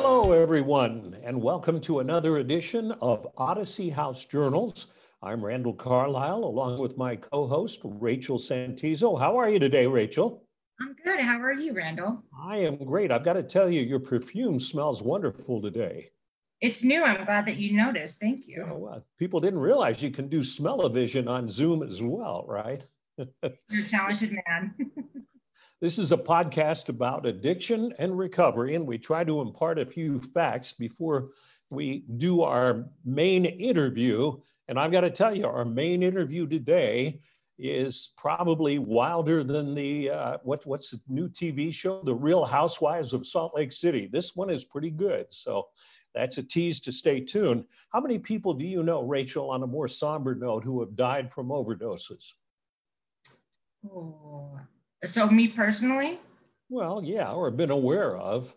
Hello, everyone, and welcome to another edition of Odyssey House Journals. I'm Randall Carlisle, along with my co host, Rachel Santizo. How are you today, Rachel? I'm good. How are you, Randall? I am great. I've got to tell you, your perfume smells wonderful today. It's new. I'm glad that you noticed. Thank you. Oh, know, people didn't realize you can do smell-o-vision on Zoom as well, right? You're a talented man. this is a podcast about addiction and recovery, and we try to impart a few facts before we do our main interview. And I've got to tell you, our main interview today is probably wilder than the uh, what what's the new TV show, The Real Housewives of Salt Lake City. This one is pretty good, so that's a tease to stay tuned. How many people do you know, Rachel, on a more somber note, who have died from overdoses? Oh, so me personally? Well, yeah, or been aware of.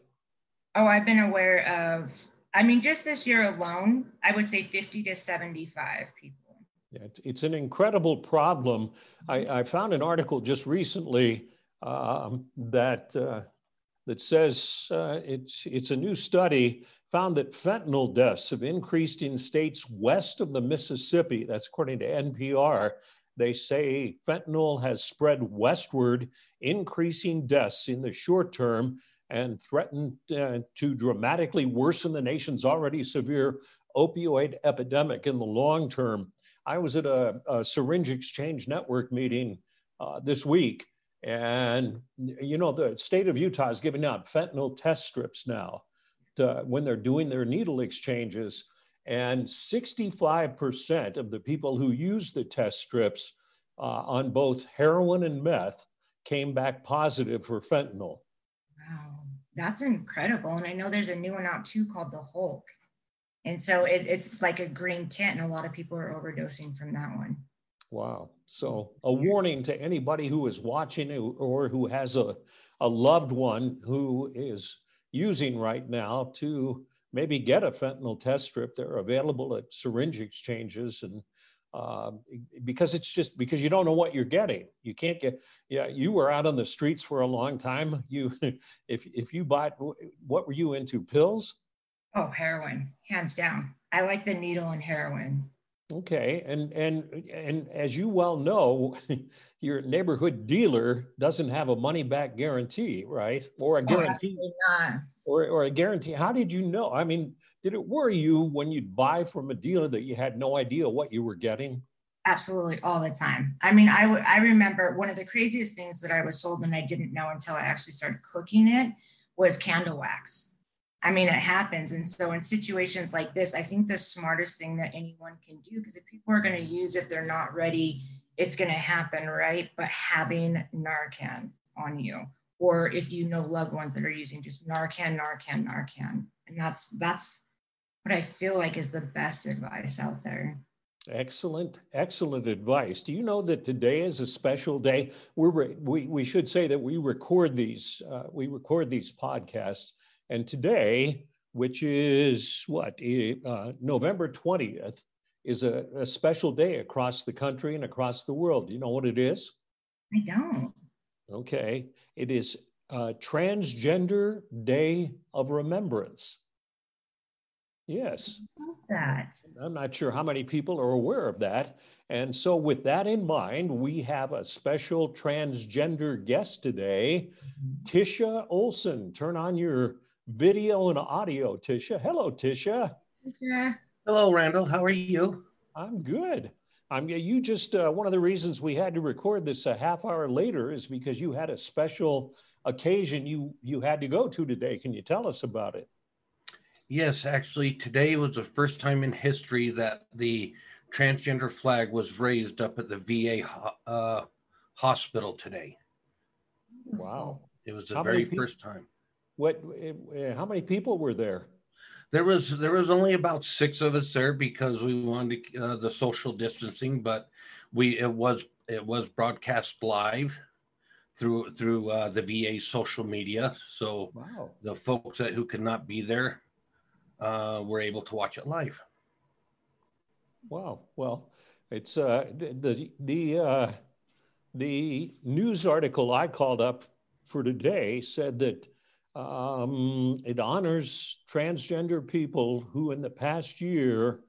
Oh, I've been aware of. I mean, just this year alone, I would say 50 to 75 people. Yeah, it's an incredible problem. I, I found an article just recently um, that uh, that says uh, it's it's a new study found that fentanyl deaths have increased in states west of the Mississippi. That's according to NPR. They say fentanyl has spread westward, increasing deaths in the short term and threatened uh, to dramatically worsen the nation's already severe opioid epidemic in the long term. I was at a, a syringe exchange network meeting uh, this week, and you know the state of Utah is giving out fentanyl test strips now to, when they're doing their needle exchanges, and 65% of the people who use the test strips uh, on both heroin and meth came back positive for fentanyl. Wow, that's incredible. And I know there's a new one out too called the Hulk. And so it, it's like a green tint, and a lot of people are overdosing from that one. Wow. So, a warning to anybody who is watching or who has a, a loved one who is using right now to maybe get a fentanyl test strip. They're available at syringe exchanges and uh, because it's just because you don't know what you're getting. You can't get. Yeah, you were out on the streets for a long time. You, if if you bought, what were you into? Pills? Oh, heroin, hands down. I like the needle and heroin. Okay, and and and as you well know, your neighborhood dealer doesn't have a money back guarantee, right? Or a oh, guarantee, oh, or or a guarantee. How did you know? I mean, did it worry you when you'd buy from a dealer that you had no idea what you were getting? Absolutely, all the time. I mean, I I remember one of the craziest things that I was sold and I didn't know until I actually started cooking it was candle wax I mean, it happens. And so, in situations like this, I think the smartest thing that anyone can do, because if people are going to use, if they're not ready, it's going to happen, right? But having Narcan on you, or if you know loved ones that are using just Narcan, Narcan, Narcan, and that's that's what I feel like is the best advice out there. Excellent, excellent advice. Do you know that today is a special day? We're, we we should say that we record these uh, we record these podcasts and today, which is what, uh, November 20th, is a, a, special day across the country and across the world. Do you know what it is? I don't. Okay. It is Transgender Day of Remembrance. Yes. that. I'm not sure how many people are aware of that. And so, with that in mind, we have a special transgender guest today, mm-hmm. Tisha Olson. Turn on your video and audio, Tisha. Hello, Tisha. Tisha. Hello, Randall. How are you? I'm good. I'm you just uh, one of the reasons we had to record this a half hour later is because you had a special occasion you you had to go to today. Can you tell us about it? Yes, actually, today was the first time in history that the transgender flag was raised up at the VA uh, hospital today. Wow! It was the How very first time. What? Uh, how many people were there? There was there was only about six of us there because we wanted uh, the social distancing, but we it was it was broadcast live through through uh, the VA social media. So wow. the folks that who could not be there uh, were able to watch it live. Wow. Well, it's uh, the the uh, the news article I called up for today said that Um, it honors transgender people who, in the past year,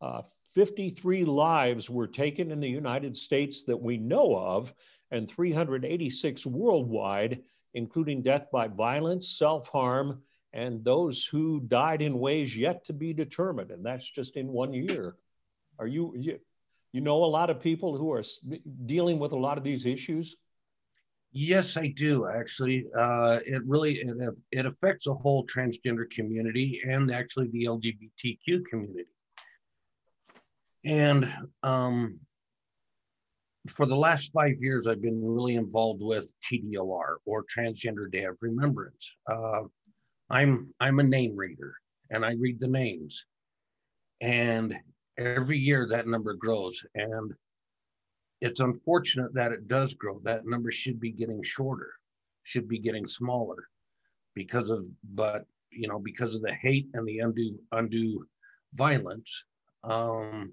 uh, 53 lives were taken in the United States that we know of, and 386 worldwide, including death by violence, self harm, and those who died in ways yet to be determined. And that's just in one year. Are you, you, you know a lot of people who are dealing with a lot of these issues? Yes, I do actually. Uh, it really it, it affects the whole transgender community and actually the LGBTQ community. And um, for the last five years, I've been really involved with TDOR or Transgender Day of Remembrance. Uh, I'm I'm a name reader, and I read the names, and every year that number grows, and it's unfortunate that it does grow. That number should be getting shorter, should be getting smaller because of, but you know, because of the hate and the undue undue violence. Um,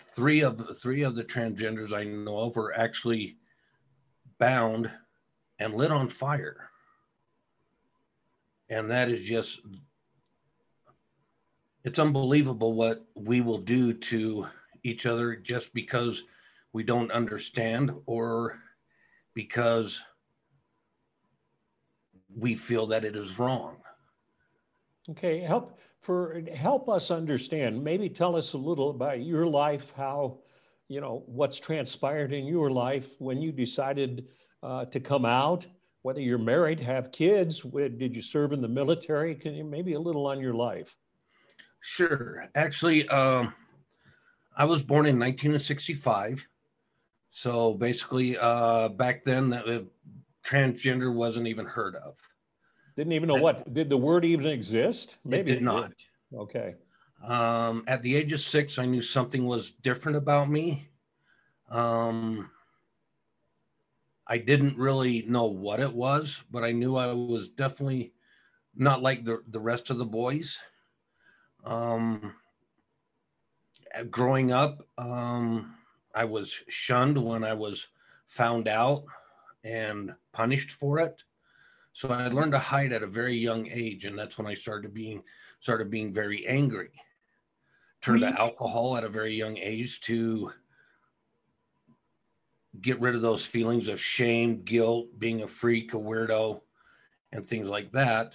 three of three of the transgenders I know of were actually bound and lit on fire. And that is just it's unbelievable what we will do to each other just because we don't understand or because we feel that it is wrong. Okay, help for help us understand. Maybe tell us a little about your life, how you know what's transpired in your life when you decided uh, to come out. Whether you're married, have kids, did you serve in the military? Can you maybe a little on your life? Sure. Actually, um, I was born in 1965. So basically, uh, back then, that uh, transgender wasn't even heard of. Didn't even know what did the word even exist? Maybe it did it not. Did. Okay. Um, at the age of six, I knew something was different about me. Um, I didn't really know what it was, but I knew I was definitely not like the, the rest of the boys. Um, growing up, um, I was shunned when I was found out and punished for it. So I learned to hide at a very young age, and that's when I started being started being very angry. Turned to alcohol at a very young age to get rid of those feelings of shame, guilt, being a freak, a weirdo, and things like that.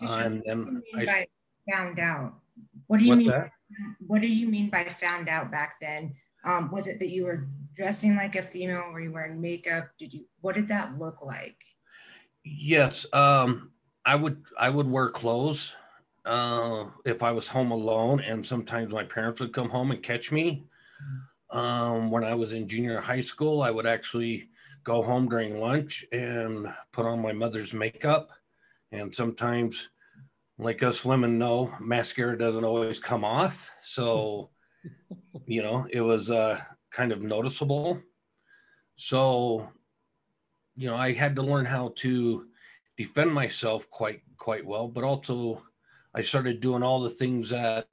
Uh, and then I found out. What do you mean? That? What do you mean by found out back then? Um, was it that you were dressing like a female? Were you wearing makeup? Did you? What did that look like? Yes, um, I would. I would wear clothes uh, if I was home alone, and sometimes my parents would come home and catch me. Um, when I was in junior high school, I would actually go home during lunch and put on my mother's makeup, and sometimes like us women know, mascara doesn't always come off. So, you know, it was uh, kind of noticeable. So, you know, I had to learn how to defend myself quite quite well, but also I started doing all the things that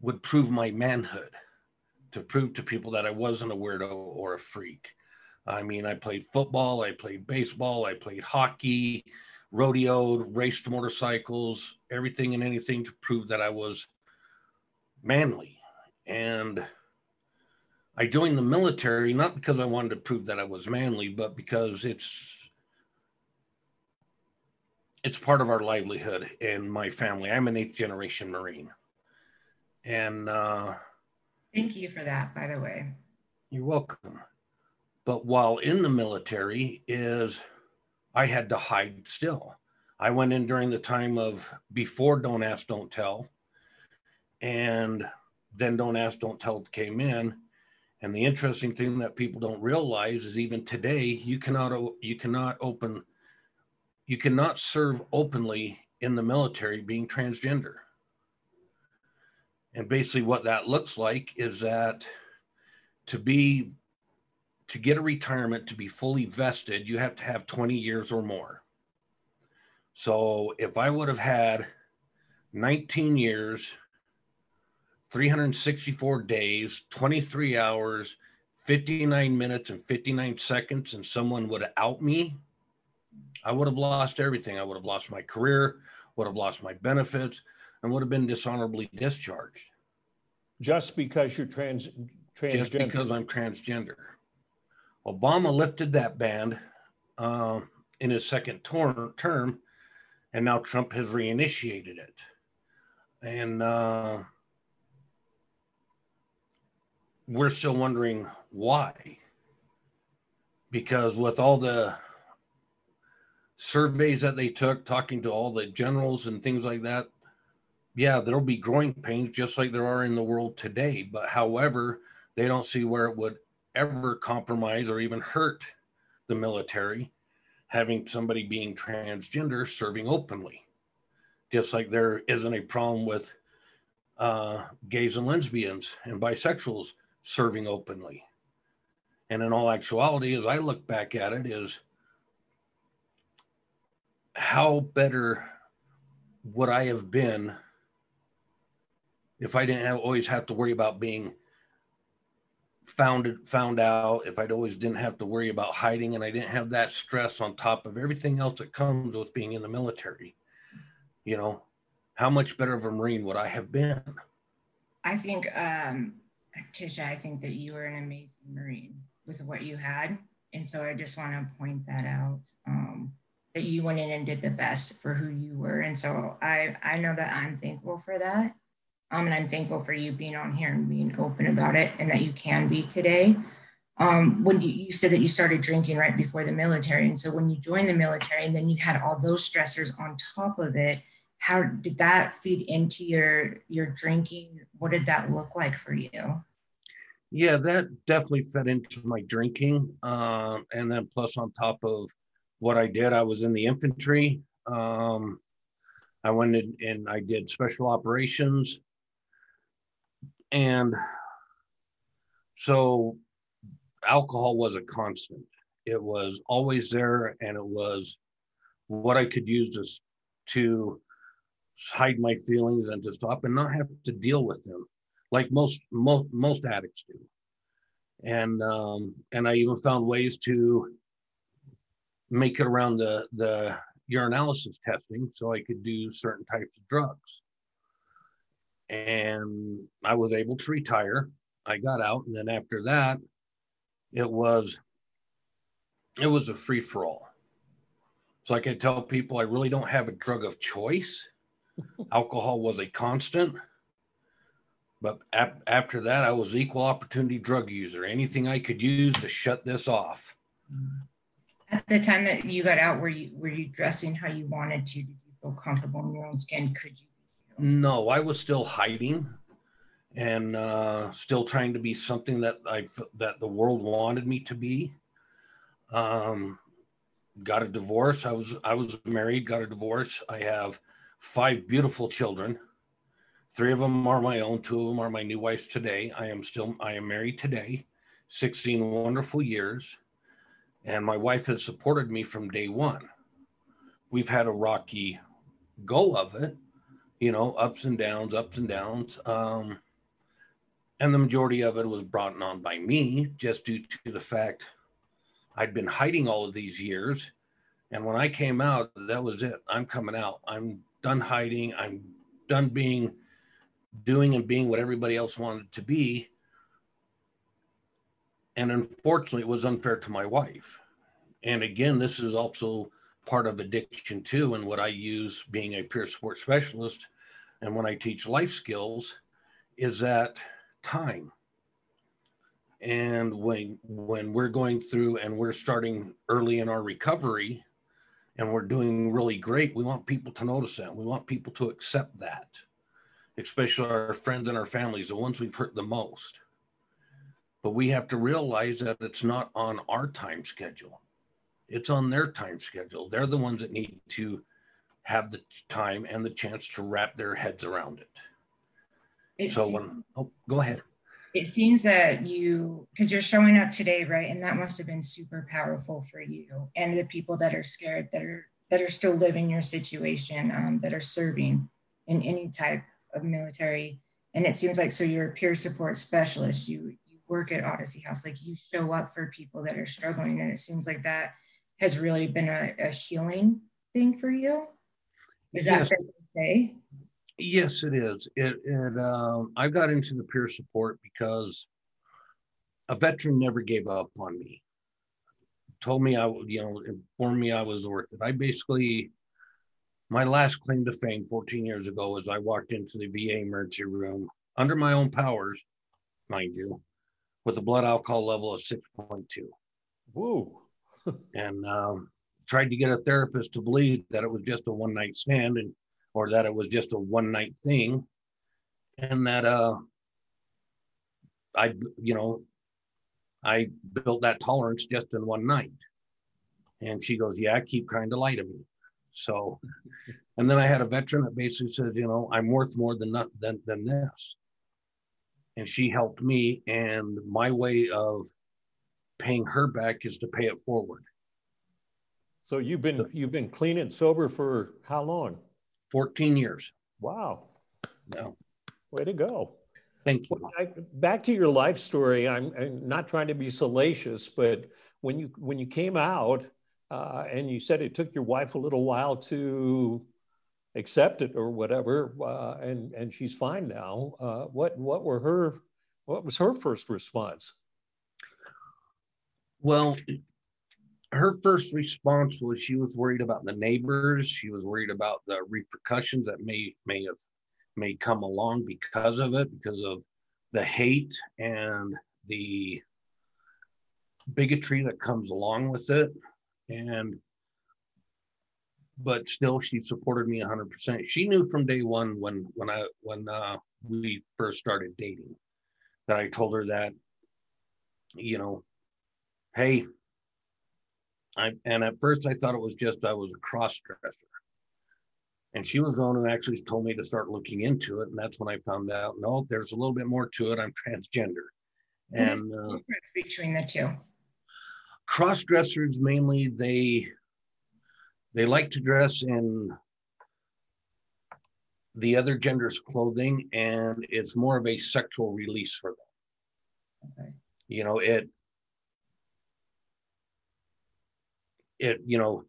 would prove my manhood, to prove to people that I wasn't a weirdo or a freak. I mean, I played football, I played baseball, I played hockey, rodeoed, raced motorcycles, everything and anything to prove that I was manly. And I joined the military not because I wanted to prove that I was manly, but because it's it's part of our livelihood in my family. I'm an eighth generation Marine. And uh, thank you for that, by the way. You're welcome. But while in the military is I had to hide still. I went in during the time of before Don't Ask, Don't Tell. And then Don't Ask, Don't Tell came in. And the interesting thing that people don't realize is even today, you cannot you cannot open you cannot serve openly in the military being transgender. And basically what that looks like is that to be to get a retirement to be fully vested, you have to have 20 years or more. So if I would have had 19 years, 364 days, 23 hours, 59 minutes, and 59 seconds, and someone would have out me, I would have lost everything. I would have lost my career, would have lost my benefits, and would have been dishonorably discharged. Just because you're trans transgender. Just because I'm transgender. Obama lifted that ban uh, in his second tor- term, and now Trump has reinitiated it. And uh, we're still wondering why. Because with all the surveys that they took, talking to all the generals and things like that, yeah, there'll be growing pains just like there are in the world today. But however, they don't see where it would ever compromise or even hurt the military having somebody being transgender serving openly. Just like there isn't a problem with uh, gays and lesbians and bisexuals serving openly. And in all actuality, as I look back at it, is how better would I have been if I didn't have, always have to worry about being found it, found out if I'd always didn't have to worry about hiding and I didn't have that stress on top of everything else that comes with being in the military. You know, how much better of a Marine would I have been? I think, um, Tisha, I think that you were an amazing Marine with what you had. And so I just want to point that out. Um, that you went in and did the best for who you were. And so I, I know that I'm thankful for that. Um, and I'm thankful for you being on here and being open about it and that you can be today. Um, when you, you said that you started drinking right before the military. And so when you joined the military and then you had all those stressors on top of it, how did that feed into your your drinking? What did that look like for you? Yeah, that definitely fed into my drinking. Uh, and then plus on top of what I did, I was in the infantry. Um, I went in and I did special operations. And so alcohol was a constant. It was always there, and it was what I could use to, to hide my feelings and to stop and not have to deal with them, like most most most addicts do. And um, and I even found ways to make it around the the urinalysis testing, so I could do certain types of drugs and I was able to retire. I got out, and then after that, it was it was a free for all. So I can tell people I really don't have a drug of choice. Alcohol was a constant, but ap- after that, I was equal opportunity drug user. Anything I could use to shut this off. At the time that you got out, were you were you dressing how you wanted to? Did you feel comfortable in your own skin? Could you no, I was still hiding and uh, still trying to be something that I that the world wanted me to be. Um, got a divorce. I was I was married. Got a divorce. I have five beautiful children. Three of them are my own. Two of them are my new wife's today. I am still I am married today. Sixteen wonderful years, and my wife has supported me from day one. We've had a rocky go of it, you know, ups and downs, ups and downs. Um, and the majority of it was brought on by me just due to the fact I'd been hiding all of these years. And when I came out, that was it. I'm coming out. I'm done hiding. I'm done being, doing and being what everybody else wanted to be. And unfortunately, it was unfair to my wife. And again, this is also part of addiction too and what i use being a peer support specialist and when i teach life skills is that time. And when when we're going through and we're starting early in our recovery and we're doing really great we want people to notice that. We want people to accept that especially our friends and our families the ones we've hurt the most. But we have to realize that it's not on our time schedule it's on their time schedule. They're the ones that need to have the time and the chance to wrap their heads around it. it so when oh go ahead. It seems that you because you're showing up today, right? And that must have been super powerful for you and the people that are scared that are that are still living your situation, um, that are serving in any type of military. And it seems like so you're a peer support specialist. You you work at Odyssey House, like you show up for people that are struggling, and it seems like that has really been a, a healing thing for you. Is that yes. fair to say? Yes, it is. It, it um, I got into the peer support because a veteran never gave up on me. Told me I, you know, informed me I was worth it. I basically, my last claim to fame 14 years ago was I walked into the VA emergency room under my own powers, mind you, with a blood alcohol level of 6.2. Whoa. And um, tried to get a therapist to believe that it was just a one night stand and or that it was just a one night thing. And that uh i you know i built that tolerance just in one night. And she goes yeah keep trying to lie to me. So and then i had a veteran that basically says you know i'm worth more than than than this. And she helped me and my way of paying her back is to pay it forward so you've been you've been clean and sober for how long? 14 years. Wow. No. Way to go. Thank you. Well, I, back to your life story. I'm, I'm, not trying to be salacious, but when you when you came out uh, and you said it took your wife a little while to accept it or whatever, uh, and and she's fine now. Uh, what what were her what was her first response? Well, her first response was she was worried about the neighbors. She was worried about the repercussions that may may have may come along because of it, because of the hate and the bigotry that comes along with it. And but still she supported me 100%. She knew from day one when when I when uh, we first started dating that I told her that you know, hey, I, and at first I thought it was just I was a cross dresser. And she was the one who actually told me to start looking into it. And that's when I found out, no, there's a little bit more to it. I'm transgender. And the uh, difference between the two? Cross dressers mainly they they like to dress in the other gender's clothing and it's more of a sexual release for them. Okay. You know, it it you know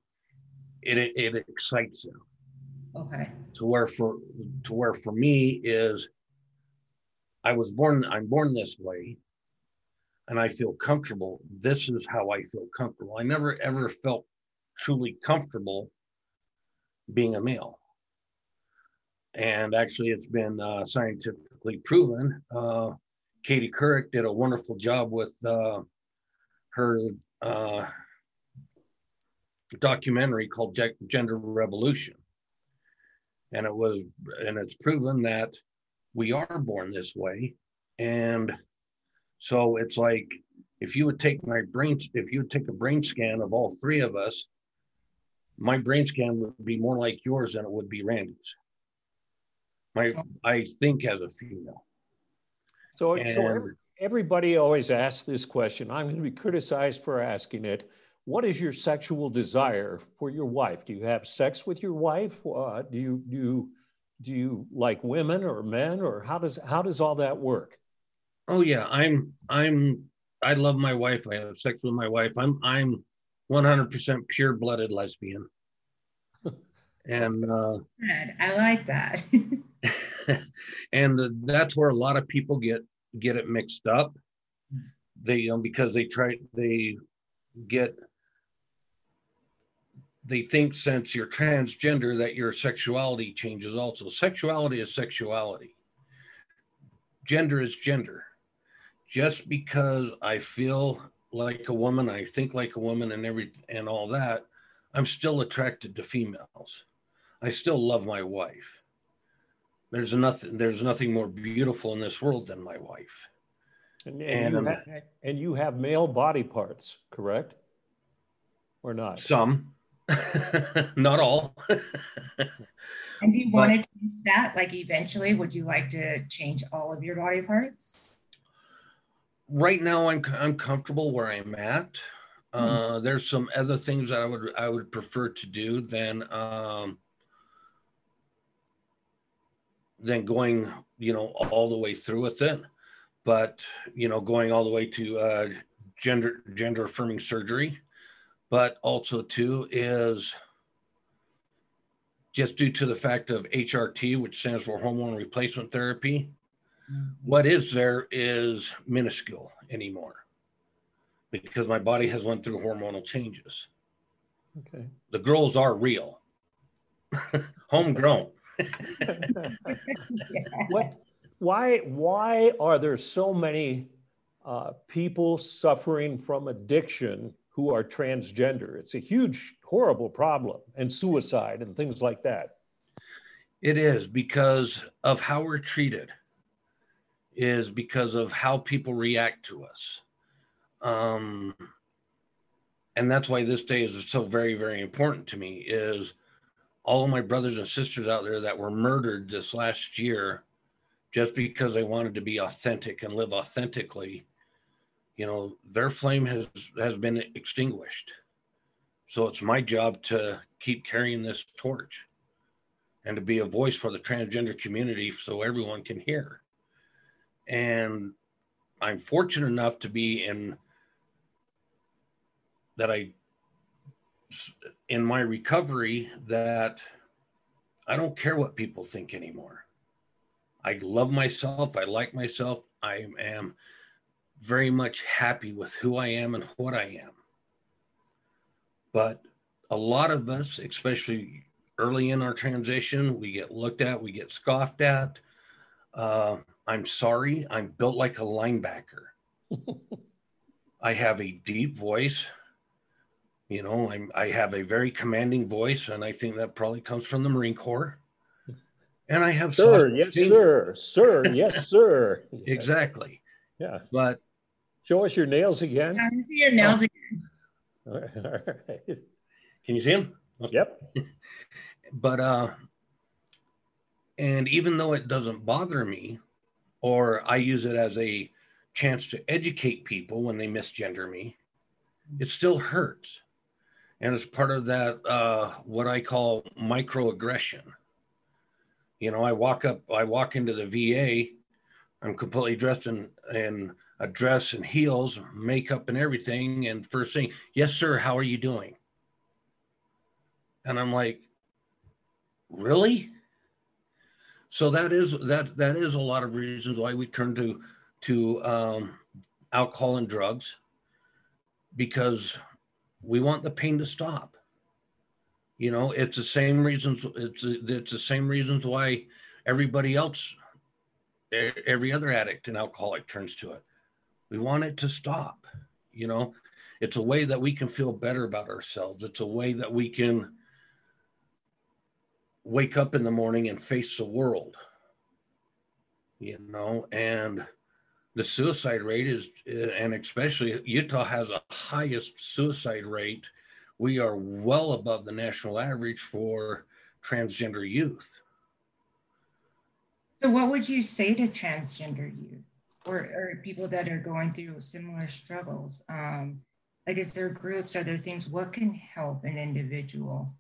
it it, it excites them. Okay. To where for to where for me is i was born i'm born this way and i feel comfortable. This is how i feel comfortable. I never ever felt truly comfortable being a male. And actually it's been uh, scientifically proven uh, katie couric did a wonderful job with uh, her uh, documentary called Gender Revolution. And it was, and it's proven that we are born this way. And so it's like, if you would take my brain, if you would take a brain scan of all three of us, my brain scan would be more like yours than it would be Randy's. My, I think as a female. So, and, so everybody always asks this question. I'm going to be criticized for asking it what is your sexual desire for your wife? Do you have sex with your wife? Uh, do you do you, do you like women or men or how does how does all that work? Oh yeah, I'm I'm I love my wife. I have sex with my wife. I'm I'm 100% pure blooded lesbian. and uh, I like that. and that's where a lot of people get get it mixed up. They um, because they try they get they think since you're transgender that your sexuality changes also. Sexuality is sexuality. Gender is gender. Just because I feel like a woman, I think like a woman and every and all that, I'm still attracted to females. I still love my wife. There's nothing there's nothing more beautiful in this world than my wife. And, and, and, you, have, and you have male body parts, correct? Or not? Some. Not all. and do you want to change that? Like eventually, would you like to change all of your body parts? Right now, I'm I'm comfortable where I'm at. Hmm. Uh, there's some other things that I would I would prefer to do than um, than going you know all the way through with it. But you know, going all the way to uh, gender gender affirming surgery but also too is just due to the fact of HRT, which stands for hormone replacement therapy, mm-hmm. what is there is minuscule anymore because my body has went through hormonal changes. Okay. The girls are real, homegrown. what? Why? Why are there so many uh, people suffering from addiction who are transgender? It's a huge, horrible problem, and suicide and things like that. It is because of how we're treated. Is because of how people react to us. Um, and that's why this day is so very, very important to me. Is all of my brothers and sisters out there that were murdered this last year just because they wanted to be authentic and live authentically you know their flame has has been extinguished so it's my job to keep carrying this torch and to be a voice for the transgender community so everyone can hear and i'm fortunate enough to be in that i in my recovery that I don't care what people think anymore. I love myself. I like myself. I am very much happy with who I am and what I am. But a lot of us, especially early in our transition, we get looked at, we get scoffed at. Uh, I'm sorry, I'm built like a linebacker. I have a deep voice. You know, I'm, I have a very commanding voice, and I think that probably comes from the Marine Corps. And I have sir, yes, sir, sir, yes, sir. exactly. Yeah. But show us your nails again. I see your nails oh. again. All right. Can you see them? Okay. Yep. but uh, and even though it doesn't bother me, or I use it as a chance to educate people when they misgender me, it still hurts and it's part of that uh, what I call microaggression. You know, I walk up, I walk into the VA, I'm completely dressed in in a dress and heels, makeup and everything, and first thing, yes, sir, how are you doing? And I'm like, really? So that is that that is a lot of reasons why we turn to to um, alcohol and drugs because we want the pain to stop. You know, it's the same reasons. It's it's the same reasons why everybody else, every other addict and alcoholic turns to it. We want it to stop. You know, it's a way that we can feel better about ourselves. It's a way that we can wake up in the morning and face the world. You know, and the suicide rate is, and especially Utah has a highest suicide rate. We are well above the national average for transgender youth. So, what would you say to transgender youth or, or people that are going through similar struggles? Um, like, is there groups? Are there things? What can help an individual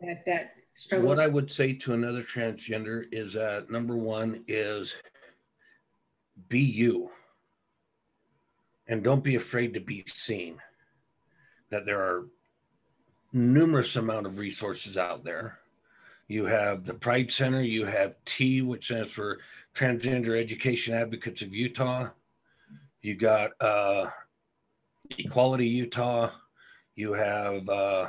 that that struggles? What I would say to another transgender is that number one is be you and don't be afraid to be seen that there are numerous amount of resources out there you have the pride center you have TEA which stands for transgender education advocates of utah you got uh, equality utah you have uh,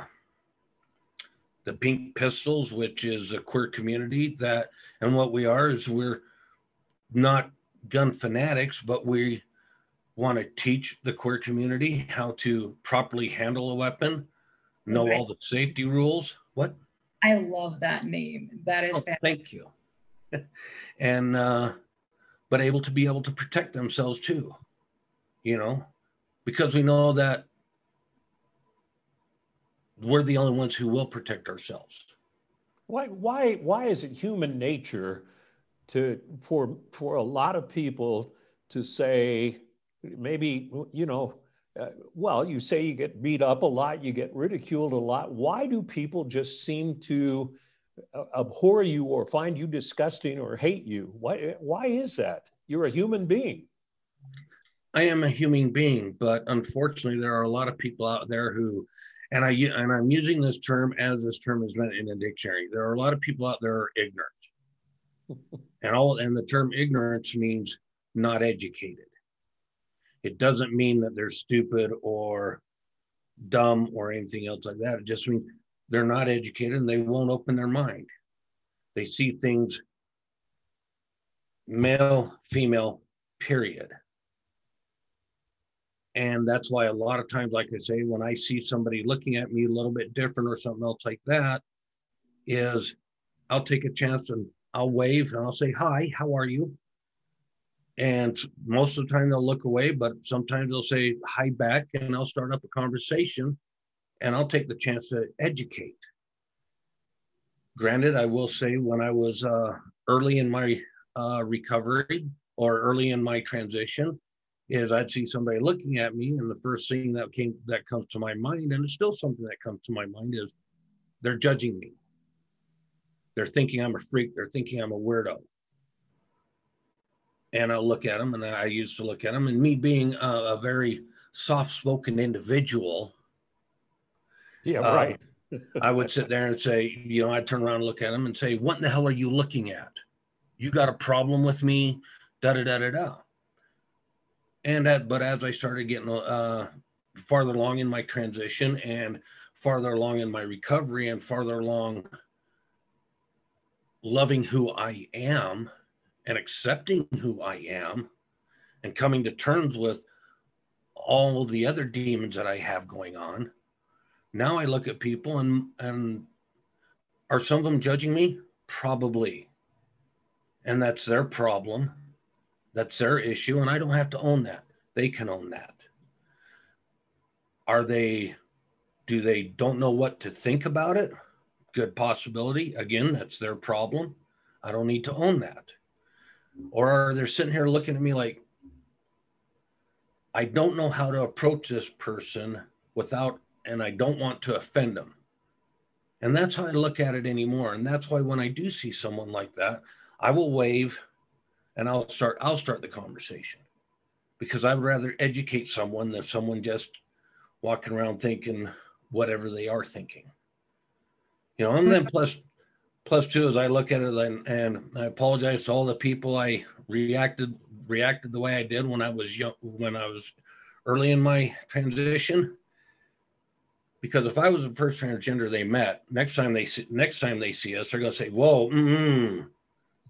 the pink pistols which is a queer community that and what we are is we're not gun fanatics, but we want to teach the queer community how to properly handle a weapon, know all the safety rules. What? I love that name. That is oh, thank you. and uh, but able to be able to protect themselves too, you know, because we know that we're the only ones who will protect ourselves. Why why why is it human nature to for for a lot of people to say maybe you know uh, well you say you get beat up a lot you get ridiculed a lot why do people just seem to uh, abhor you or find you disgusting or hate you why why is that you're a human being I am a human being, but unfortunately, there are a lot of people out there who, and I and I'm using this term as this term is meant in a dictionary. There are a lot of people out there are ignorant, and all and the term ignorance means not educated. It doesn't mean that they're stupid or dumb or anything else like that. It just means they're not educated and they won't open their mind. They see things male, female, period. And that's why a lot of times, like I say, when I see somebody looking at me a little bit different or something else like that, is I'll take a chance and I'll wave and I'll say, Hi, how are you? And most of the time they'll look away, but sometimes they'll say hi back and I'll start up a conversation and I'll take the chance to educate. Granted, I will say when I was uh, early in my uh, recovery or early in my transition, is I'd see somebody looking at me, and the first thing that came that comes to my mind, and it's still something that comes to my mind, is they're judging me. They're thinking I'm a freak. They're thinking I'm a weirdo. And I'll look at them, and I used to look at them, and me being a, a very soft-spoken individual. Yeah, uh, right. I would sit there and say, you know, I'd turn around and look at them and say, "What in the hell are you looking at? You got a problem with me?" Da da da da da and at, but as I started getting uh, farther along in my transition and farther along in my recovery and farther along loving who I am and accepting who I am and coming to terms with all the other demons that I have going on. Now I look at people and and are some of them judging me? Probably. And that's their problem. That's their issue, and I don't have to own that. They can own that. Are they, do they don't know what to think about it? Good possibility. Again, that's their problem. I don't need to own that. Or are they sitting here looking at me like, I don't know how to approach this person without, and I don't want to offend them. And that's how I look at it anymore. And that's why when I do see someone like that, I will wave and I'll start I'll start the conversation because I'd rather educate someone than someone just walking around thinking whatever they are thinking. You know, and then plus plus two as I look at it and, and I apologize to all the people I reacted reacted the way I did when I was young when I was early in my transition. Because if I was the first transgender they met, next time they see next time they see us, they're gonna say, "Whoa, mm,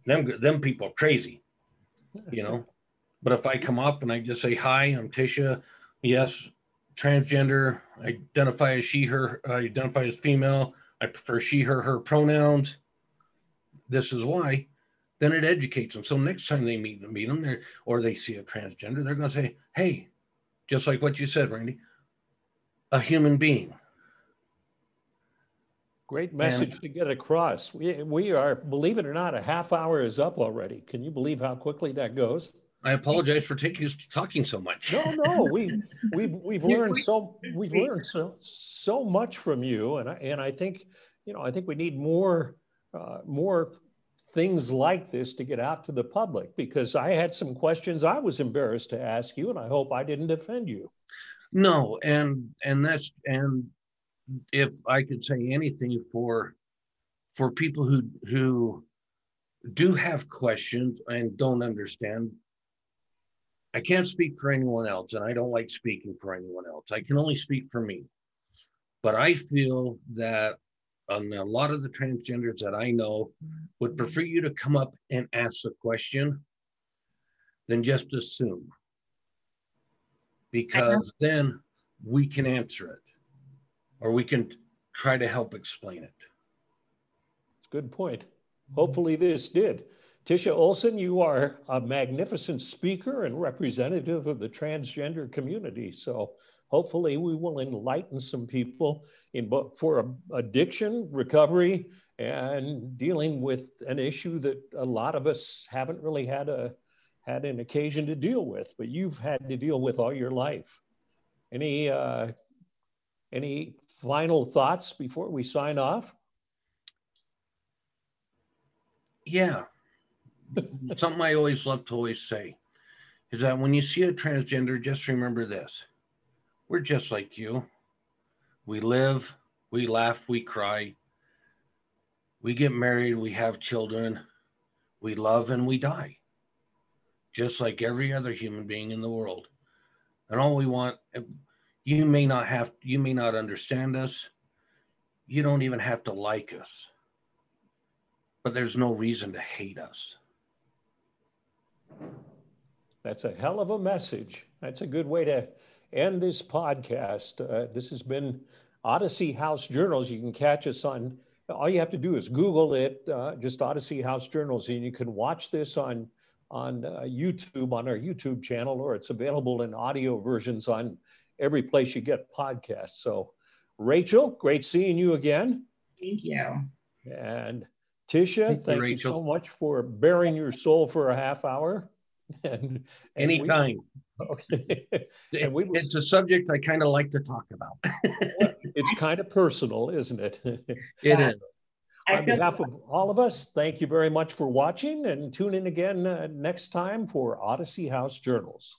them them people crazy." you know. But if I come up and I just say, hi, I'm Tisha, yes, transgender, identify as she, her, I identify as female, I prefer she, her, her pronouns, this is why, then it educates them. So next time they meet, meet them there, or they see a transgender, they're going to say, hey, just like what you said, Randy, a human being. Great message and, to get across. We, we are, believe it or not, a half hour is up already. Can you believe how quickly that goes? I apologize for taking talking so much. No, no, we we've we've learned so we've learned so so much from you, and I, and I think you know I think we need more uh, more things like this to get out to the public because I had some questions I was embarrassed to ask you, and I hope I didn't offend you. No, and and that's and if I could say anything for for people who who do have questions and don't understand, I can't speak for anyone else, and I don't like speaking for anyone else. I can only speak for me. But I feel that on a lot of the transgenders that I know would mm-hmm. prefer you to come up and ask the question than just assume. Because then we can answer it or we can try to help explain it. A good point. Hopefully, this did. Tisha Olson, you are a magnificent speaker and representative of the transgender community. So hopefully, we will enlighten some people in for addiction, recovery, and dealing with an issue that a lot of us haven't really had a had an occasion to deal with, but you've had to deal with all your life. Any uh, any final thoughts before we sign off? Yeah. Something I always love to always say is that when you see a transgender, just remember this we're just like you. We live, we laugh, we cry, we get married, we have children, we love, and we die, just like every other human being in the world. And all we want, you may not have, you may not understand us. You don't even have to like us, but there's no reason to hate us. That's a hell of a message. That's a good way to end this podcast. Uh, this has been Odyssey House Journals. You can catch us on, all you have to do is Google it, uh, just Odyssey House Journals, and you can watch this on, on uh, YouTube, on our YouTube channel, or it's available in audio versions on every place you get podcasts. So, Rachel, great seeing you again. Thank you. And Tisha, thank, thank you, you so much for baring your soul for a half hour. and, and anytime. We, okay. and we was, it's a subject I kind of like to talk about. it's kind of personal, isn't it? it yeah. is. On behalf of all of us, thank you very much for watching and tune in again uh, next time for Odyssey House Journals.